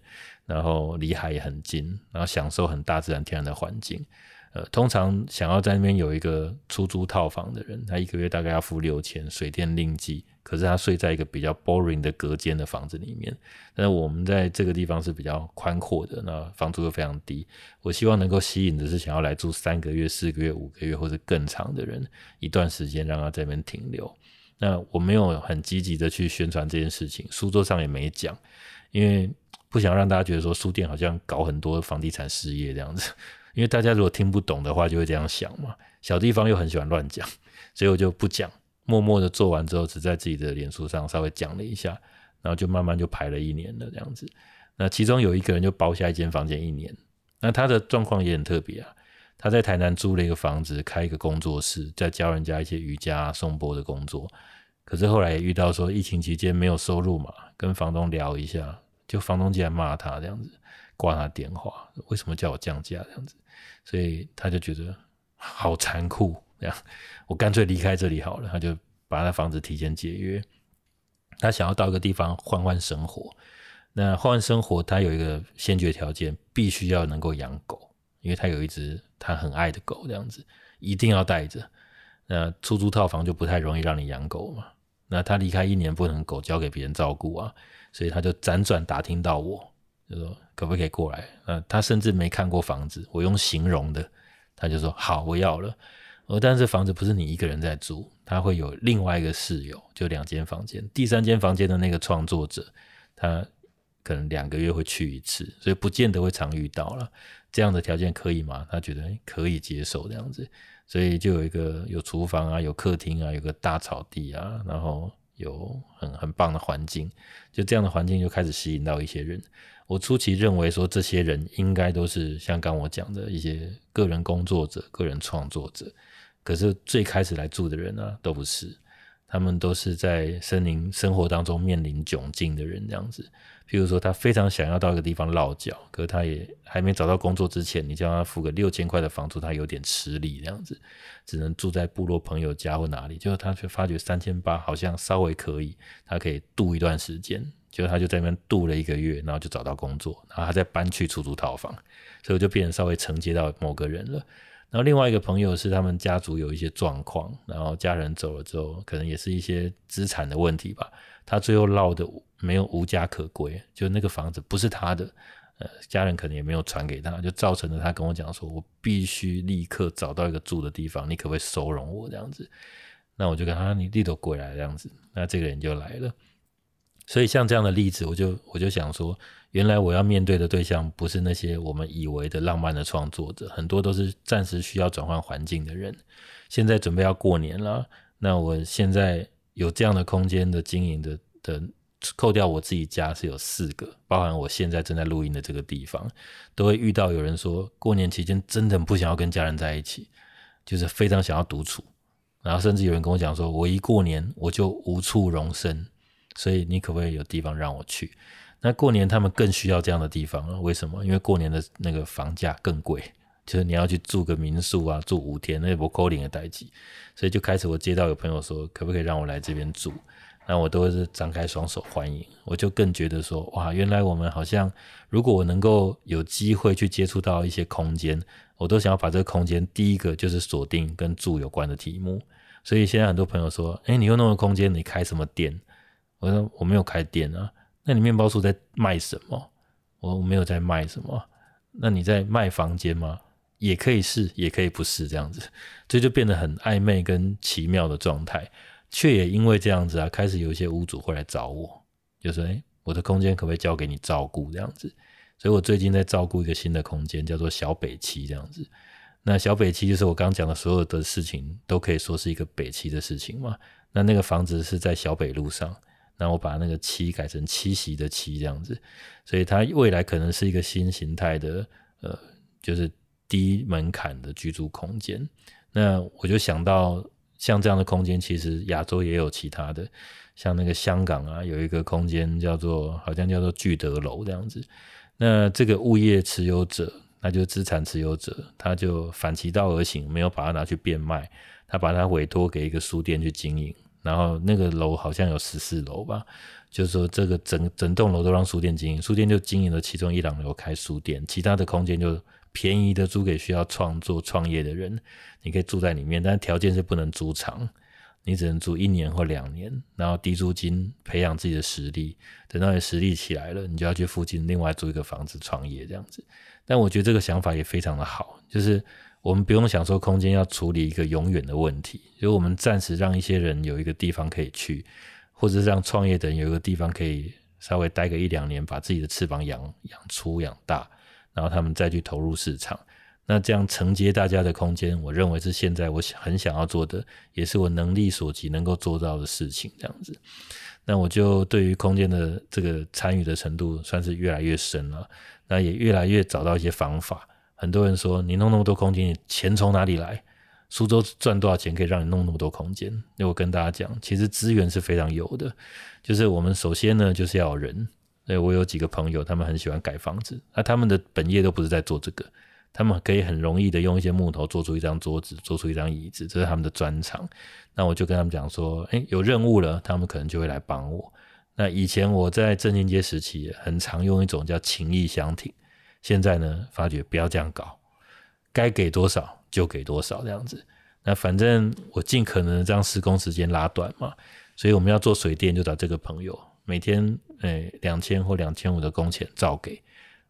然后离海也很近，然后享受很大自然天然的环境。呃，通常想要在那边有一个出租套房的人，他一个月大概要付六千，水电另计。可是他睡在一个比较 boring 的隔间的房子里面。但是我们在这个地方是比较宽阔的，那房租又非常低。我希望能够吸引的是想要来住三个月、四个月、五个月或者更长的人，一段时间让他在那边停留。那我没有很积极的去宣传这件事情，书桌上也没讲，因为。不想让大家觉得说书店好像搞很多房地产事业这样子，因为大家如果听不懂的话，就会这样想嘛。小地方又很喜欢乱讲，所以我就不讲，默默的做完之后，只在自己的脸书上稍微讲了一下，然后就慢慢就排了一年了这样子。那其中有一个人就包下一间房间一年，那他的状况也很特别啊。他在台南租了一个房子，开一个工作室，在教人家一些瑜伽、颂钵的工作。可是后来也遇到说疫情期间没有收入嘛，跟房东聊一下。就房东竟然骂他这样子，挂他电话，为什么叫我降价这样子？所以他就觉得好残酷，这样我干脆离开这里好了。他就把他房子提前解约，他想要到一个地方换换生活。那换换生活，他有一个先决条件，必须要能够养狗，因为他有一只他很爱的狗，这样子一定要带着。那出租套房就不太容易让你养狗嘛。那他离开一年，不能狗交给别人照顾啊。所以他就辗转打听到我，就说可不可以过来？呃，他甚至没看过房子，我用形容的，他就说好，我要了。呃，但是房子不是你一个人在住，他会有另外一个室友，就两间房间。第三间房间的那个创作者，他可能两个月会去一次，所以不见得会常遇到了。这样的条件可以吗？他觉得可以接受这样子，所以就有一个有厨房啊，有客厅啊，有个大草地啊，然后。有很很棒的环境，就这样的环境就开始吸引到一些人。我初期认为说，这些人应该都是像刚我讲的一些个人工作者、个人创作者，可是最开始来住的人呢、啊，都不是。他们都是在森林生活当中面临窘境的人，这样子。譬如说，他非常想要到一个地方落脚，可是他也还没找到工作之前，你叫他付个六千块的房租，他有点吃力，这样子，只能住在部落朋友家或哪里。就是他却发觉三千八好像稍微可以，他可以度一段时间。就他就在那边度了一个月，然后就找到工作，然后他再搬去出租套房，所以就变成稍微承接到某个人了。然后另外一个朋友是他们家族有一些状况，然后家人走了之后，可能也是一些资产的问题吧。他最后落得没有无家可归，就那个房子不是他的，呃，家人可能也没有传给他，就造成了他跟我讲说，我必须立刻找到一个住的地方，你可不可以收容我这样子？那我就跟他，你立都归来这样子，那这个人就来了。所以像这样的例子，我就我就想说，原来我要面对的对象不是那些我们以为的浪漫的创作者，很多都是暂时需要转换环境的人。现在准备要过年了，那我现在有这样的空间的经营的的，扣掉我自己家是有四个，包含我现在正在录音的这个地方，都会遇到有人说，过年期间真的不想要跟家人在一起，就是非常想要独处，然后甚至有人跟我讲说，我一过年我就无处容身。所以你可不可以有地方让我去？那过年他们更需要这样的地方了。为什么？因为过年的那个房价更贵，就是你要去住个民宿啊，住五天，那也不扣零的代志。所以就开始我接到有朋友说，可不可以让我来这边住？那我都是张开双手欢迎。我就更觉得说，哇，原来我们好像，如果我能够有机会去接触到一些空间，我都想要把这个空间第一个就是锁定跟住有关的题目。所以现在很多朋友说，诶，你又弄个空间，你开什么店？我说我没有开店啊，那你面包树在卖什么？我没有在卖什么。那你在卖房间吗？也可以是，也可以不是这样子，这就变得很暧昧跟奇妙的状态。却也因为这样子啊，开始有一些屋主会来找我，就说：“诶，我的空间可不可以交给你照顾？”这样子。所以我最近在照顾一个新的空间，叫做小北七这样子。那小北七就是我刚刚讲的所有的事情，都可以说是一个北七的事情嘛。那那个房子是在小北路上。那我把那个七改成七夕的七这样子，所以它未来可能是一个新形态的，呃，就是低门槛的居住空间。那我就想到，像这样的空间，其实亚洲也有其他的，像那个香港啊，有一个空间叫做，好像叫做聚德楼这样子。那这个物业持有者，那就资产持有者，他就反其道而行，没有把它拿去变卖，他把它委托给一个书店去经营。然后那个楼好像有十四楼吧，就是说这个整整栋楼都让书店经营，书店就经营了其中一两楼开书店，其他的空间就便宜的租给需要创作创业的人，你可以住在里面，但条件是不能租长，你只能住一年或两年，然后低租金培养自己的实力，等到你实力起来了，你就要去附近另外租一个房子创业这样子。但我觉得这个想法也非常的好，就是。我们不用想说空间要处理一个永远的问题，就我们暂时让一些人有一个地方可以去，或者是让创业的人有一个地方可以稍微待个一两年，把自己的翅膀养养粗养大，然后他们再去投入市场。那这样承接大家的空间，我认为是现在我很想要做的，也是我能力所及能够做到的事情。这样子，那我就对于空间的这个参与的程度算是越来越深了，那也越来越找到一些方法。很多人说，你弄那么多空间，钱从哪里来？苏州赚多少钱可以让你弄那么多空间？那我跟大家讲，其实资源是非常有的。就是我们首先呢，就是要人。所以我有几个朋友，他们很喜欢盖房子，那他们的本业都不是在做这个，他们可以很容易的用一些木头做出一张桌子，做出一张椅子，这是他们的专长。那我就跟他们讲说，诶，有任务了，他们可能就会来帮我。那以前我在正兴街时期，很常用一种叫情谊相挺。现在呢，发觉不要这样搞，该给多少就给多少这样子。那反正我尽可能这样施工时间拉短嘛，所以我们要做水电就找这个朋友，每天诶两千或两千五的工钱照给。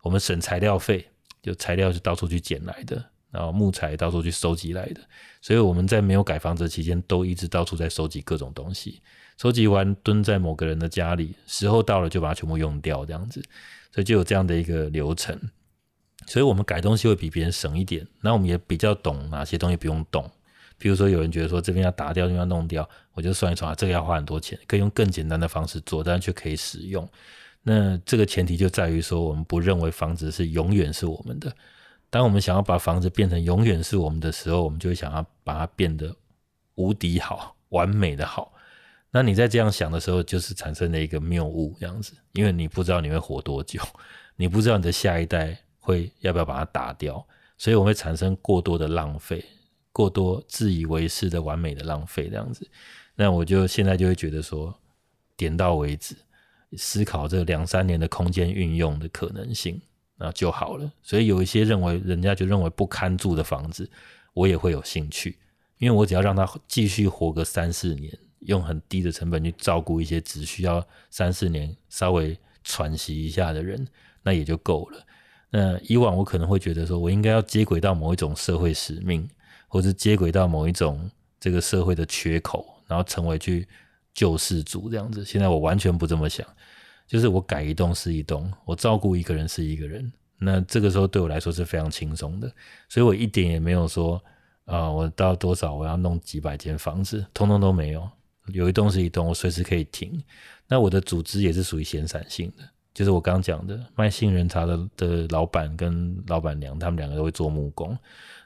我们省材料费，就材料是到处去捡来的，然后木材到处去收集来的。所以我们在没有改房子期间，都一直到处在收集各种东西，收集完蹲在某个人的家里，时候到了就把它全部用掉这样子。所以就有这样的一个流程。所以我们改东西会比别人省一点，那我们也比较懂哪些东西不用动。比如说有人觉得说这边要打掉，这边要弄掉，我就算一算啊，这个要花很多钱，可以用更简单的方式做，但却可以使用。那这个前提就在于说，我们不认为房子是永远是我们的。当我们想要把房子变成永远是我们的时候，我们就会想要把它变得无敌好、完美的好。那你在这样想的时候，就是产生了一个谬误，这样子，因为你不知道你会活多久，你不知道你的下一代会要不要把它打掉，所以我会产生过多的浪费，过多自以为是的完美的浪费，这样子。那我就现在就会觉得说，点到为止，思考这两三年的空间运用的可能性，那就好了。所以有一些认为人家就认为不堪住的房子，我也会有兴趣，因为我只要让它继续活个三四年。用很低的成本去照顾一些只需要三四年稍微喘息一下的人，那也就够了。那以往我可能会觉得说，我应该要接轨到某一种社会使命，或者接轨到某一种这个社会的缺口，然后成为去救世主这样子。现在我完全不这么想，就是我改一栋是一栋，我照顾一个人是一个人。那这个时候对我来说是非常轻松的，所以我一点也没有说啊、我到多少我要弄几百间房子，通通都没有。有一栋是一栋，我随时可以停。那我的组织也是属于闲散性的，就是我刚刚讲的卖杏仁茶的的老板跟老板娘，他们两个都会做木工。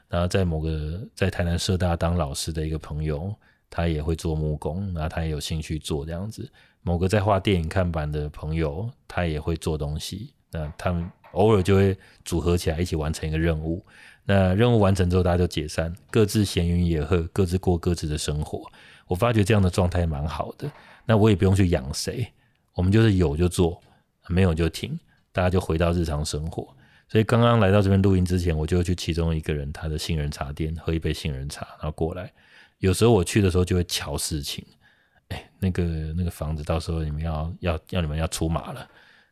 然后在某个在台南社大当老师的一个朋友，他也会做木工，然后他也有兴趣做这样子。某个在画电影看板的朋友，他也会做东西。那他们偶尔就会组合起来一起完成一个任务。那任务完成之后，大家就解散，各自闲云野鹤，各自过各自的生活。我发觉这样的状态蛮好的，那我也不用去养谁，我们就是有就做，没有就停，大家就回到日常生活。所以刚刚来到这边录音之前，我就去其中一个人他的杏仁茶店喝一杯杏仁茶，然后过来。有时候我去的时候就会瞧事情，哎，那个那个房子到时候你们要要要你们要出马了，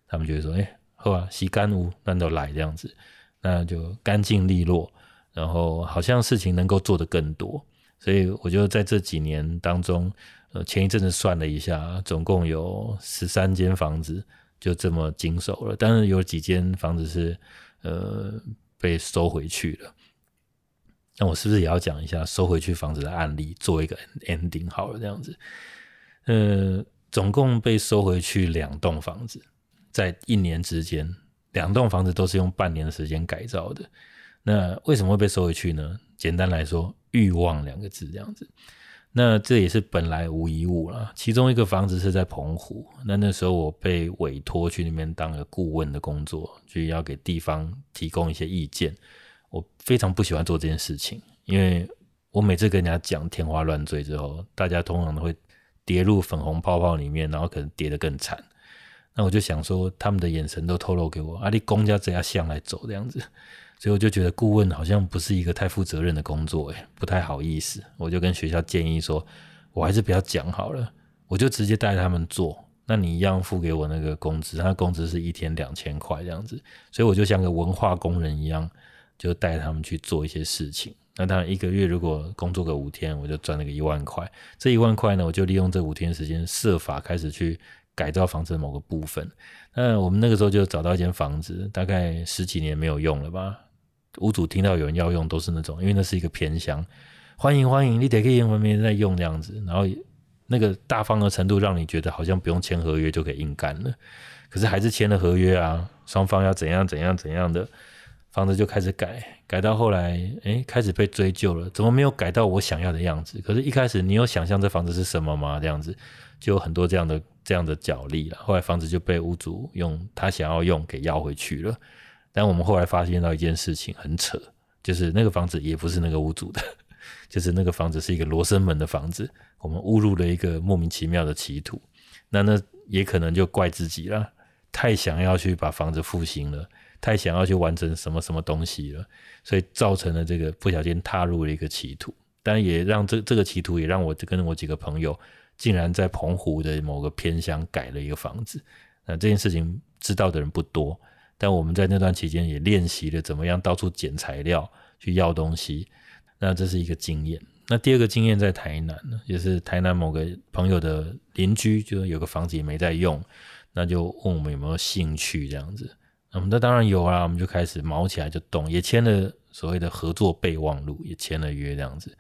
他们就会说，哎，好啊，洗干屋，那都来这样子，那就干净利落，然后好像事情能够做得更多。所以我就在这几年当中，呃，前一阵子算了一下，总共有十三间房子就这么经手了。但是有几间房子是呃被收回去了。那我是不是也要讲一下收回去房子的案例，做一个 ending 好了，这样子。呃，总共被收回去两栋房子，在一年之间，两栋房子都是用半年的时间改造的。那为什么会被收回去呢？简单来说，欲望两个字这样子，那这也是本来无一物了。其中一个房子是在澎湖，那那时候我被委托去那边当个顾问的工作，就要给地方提供一些意见。我非常不喜欢做这件事情，因为我每次跟人家讲天花乱坠之后，大家通常都会跌入粉红泡泡里面，然后可能跌得更惨。那我就想说，他们的眼神都透露给我，啊，你公家怎样向来走这样子。所以我就觉得顾问好像不是一个太负责任的工作，诶，不太好意思。我就跟学校建议说，我还是不要讲好了，我就直接带他们做。那你一样付给我那个工资，他工资是一天两千块这样子。所以我就像个文化工人一样，就带他们去做一些事情。那当然一个月如果工作个五天，我就赚那个一万块。这一万块呢，我就利用这五天时间设法开始去改造房子的某个部分。那我们那个时候就找到一间房子，大概十几年没有用了吧。屋主听到有人要用，都是那种，因为那是一个偏乡，欢迎欢迎，你得可以没人在用这样子，然后那个大方的程度，让你觉得好像不用签合约就可以硬干了，可是还是签了合约啊，双方要怎样怎样怎样的，房子就开始改，改到后来，诶，开始被追究了，怎么没有改到我想要的样子？可是，一开始你有想象这房子是什么吗？这样子就有很多这样的这样的角力了，后来房子就被屋主用他想要用给要回去了。但我们后来发现到一件事情很扯，就是那个房子也不是那个屋主的，就是那个房子是一个罗生门的房子，我们误入了一个莫名其妙的歧途。那那也可能就怪自己了，太想要去把房子复兴了，太想要去完成什么什么东西了，所以造成了这个不小心踏入了一个歧途。但也让这这个歧途也让我跟我几个朋友竟然在澎湖的某个偏乡改了一个房子。那这件事情知道的人不多。但我们在那段期间也练习了怎么样到处捡材料去要东西，那这是一个经验。那第二个经验在台南呢，也是台南某个朋友的邻居，就有个房子也没在用，那就问我们有没有兴趣这样子。那我们那当然有啊，我们就开始卯起来就动，也签了所谓的合作备忘录，也签了约这样子。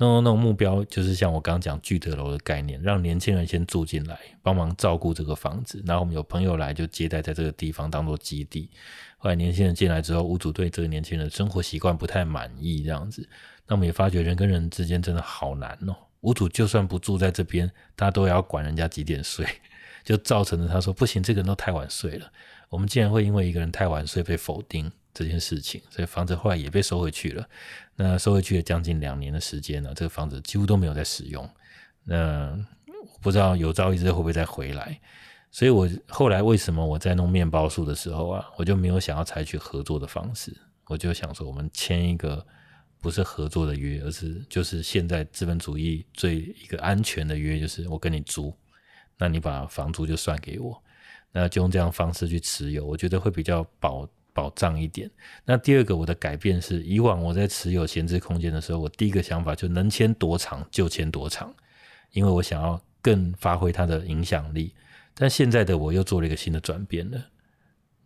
那那种目标就是像我刚刚讲聚德楼的概念，让年轻人先住进来，帮忙照顾这个房子。然后我们有朋友来就接待在这个地方当做基地。后来年轻人进来之后，屋主对这个年轻人的生活习惯不太满意，这样子。那我们也发觉人跟人之间真的好难哦，屋主就算不住在这边，他都要管人家几点睡，就造成了他说不行，这个人都太晚睡了。我们竟然会因为一个人太晚睡被否定这件事情，所以房子后来也被收回去了。那收回去了将近两年的时间呢，这个房子几乎都没有在使用。那不知道有朝一日会不会再回来？所以我后来为什么我在弄面包树的时候啊，我就没有想要采取合作的方式，我就想说我们签一个。不是合作的约，而是就是现在资本主义最一个安全的约，就是我跟你租，那你把房租就算给我，那就用这样方式去持有，我觉得会比较保保障一点。那第二个我的改变是，以往我在持有闲置空间的时候，我第一个想法就能签多长就签多长，因为我想要更发挥它的影响力。但现在的我又做了一个新的转变了，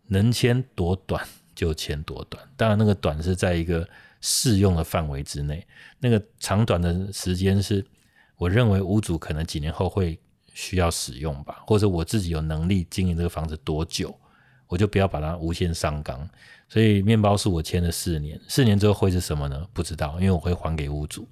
能签多短就签多短，当然那个短是在一个。适用的范围之内，那个长短的时间是，我认为屋主可能几年后会需要使用吧，或者我自己有能力经营这个房子多久，我就不要把它无限上纲。所以面包树我签了四年，四年之后会是什么呢？不知道，因为我会还给屋主。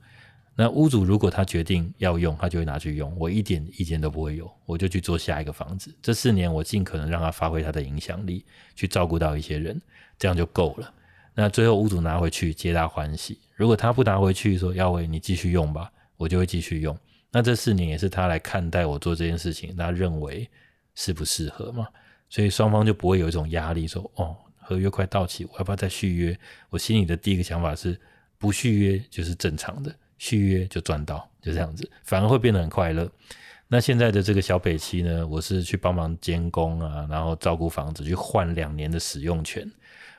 那屋主如果他决定要用，他就会拿去用，我一点意见都不会有，我就去做下一个房子。这四年我尽可能让他发挥他的影响力，去照顾到一些人，这样就够了。那最后屋主拿回去，皆大欢喜。如果他不拿回去，说耀伟你继续用吧，我就会继续用。那这四年也是他来看待我做这件事情，他认为适不适合嘛？所以双方就不会有一种压力，说哦，合约快到期，我要不要再续约？我心里的第一个想法是，不续约就是正常的，续约就赚到，就这样子，反而会变得很快乐。那现在的这个小北七呢，我是去帮忙监工啊，然后照顾房子，去换两年的使用权。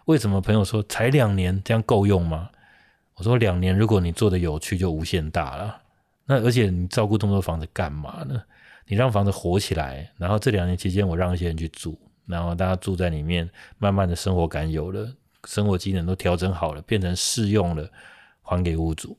为什么朋友说才两年这样够用吗？我说两年，如果你做的有趣，就无限大了。那而且你照顾这么多房子干嘛呢？你让房子活起来，然后这两年期间我让一些人去住，然后大家住在里面，慢慢的生活感有了，生活机能都调整好了，变成适用了，还给屋主。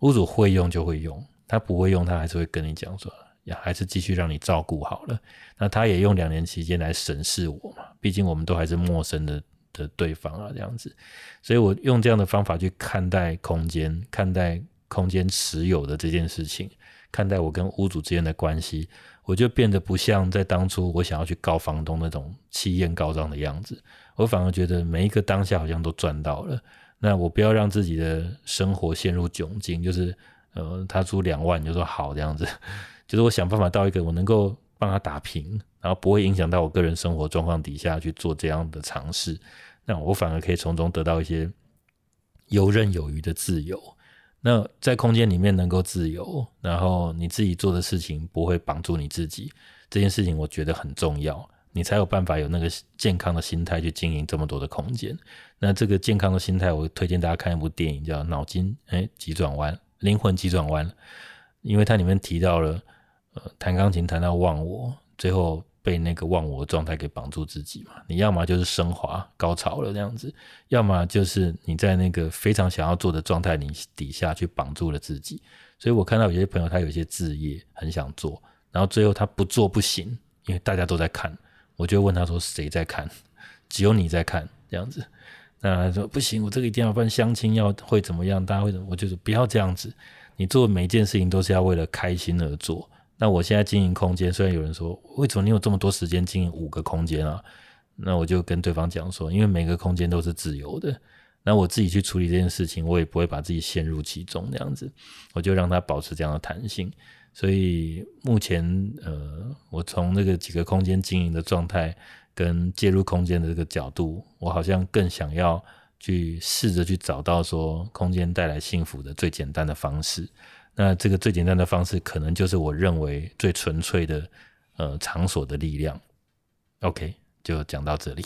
屋主会用就会用，他不会用他还是会跟你讲说，还是继续让你照顾好了。那他也用两年期间来审视我嘛，毕竟我们都还是陌生的。的对方啊，这样子，所以我用这样的方法去看待空间，看待空间持有的这件事情，看待我跟屋主之间的关系，我就变得不像在当初我想要去告房东那种气焰高涨的样子，我反而觉得每一个当下好像都赚到了。那我不要让自己的生活陷入窘境，就是呃，他租两万就说好这样子，就是我想办法到一个我能够帮他打平，然后不会影响到我个人生活状况底下去做这样的尝试。那我反而可以从中得到一些游刃有余的自由。那在空间里面能够自由，然后你自己做的事情不会绑住你自己，这件事情我觉得很重要。你才有办法有那个健康的心态去经营这么多的空间。那这个健康的心态，我推荐大家看一部电影叫《脑筋诶急转弯》，灵魂急转弯，因为它里面提到了，呃，弹钢琴弹到忘我，最后。被那个忘我状态给绑住自己嘛？你要么就是升华高潮了这样子，要么就是你在那个非常想要做的状态里底下去绑住了自己。所以我看到有些朋友他有些置业很想做，然后最后他不做不行，因为大家都在看，我就问他说谁在看？只有你在看这样子。那他说不行，我这个一定要办相亲要会怎么样？大家会怎么？我就说不要这样子，你做每一件事情都是要为了开心而做。那我现在经营空间，虽然有人说，为什么你有这么多时间经营五个空间啊？那我就跟对方讲说，因为每个空间都是自由的，那我自己去处理这件事情，我也不会把自己陷入其中这样子，我就让它保持这样的弹性。所以目前，呃，我从那个几个空间经营的状态跟介入空间的这个角度，我好像更想要去试着去找到说，空间带来幸福的最简单的方式。那这个最简单的方式，可能就是我认为最纯粹的，呃，场所的力量。OK，就讲到这里。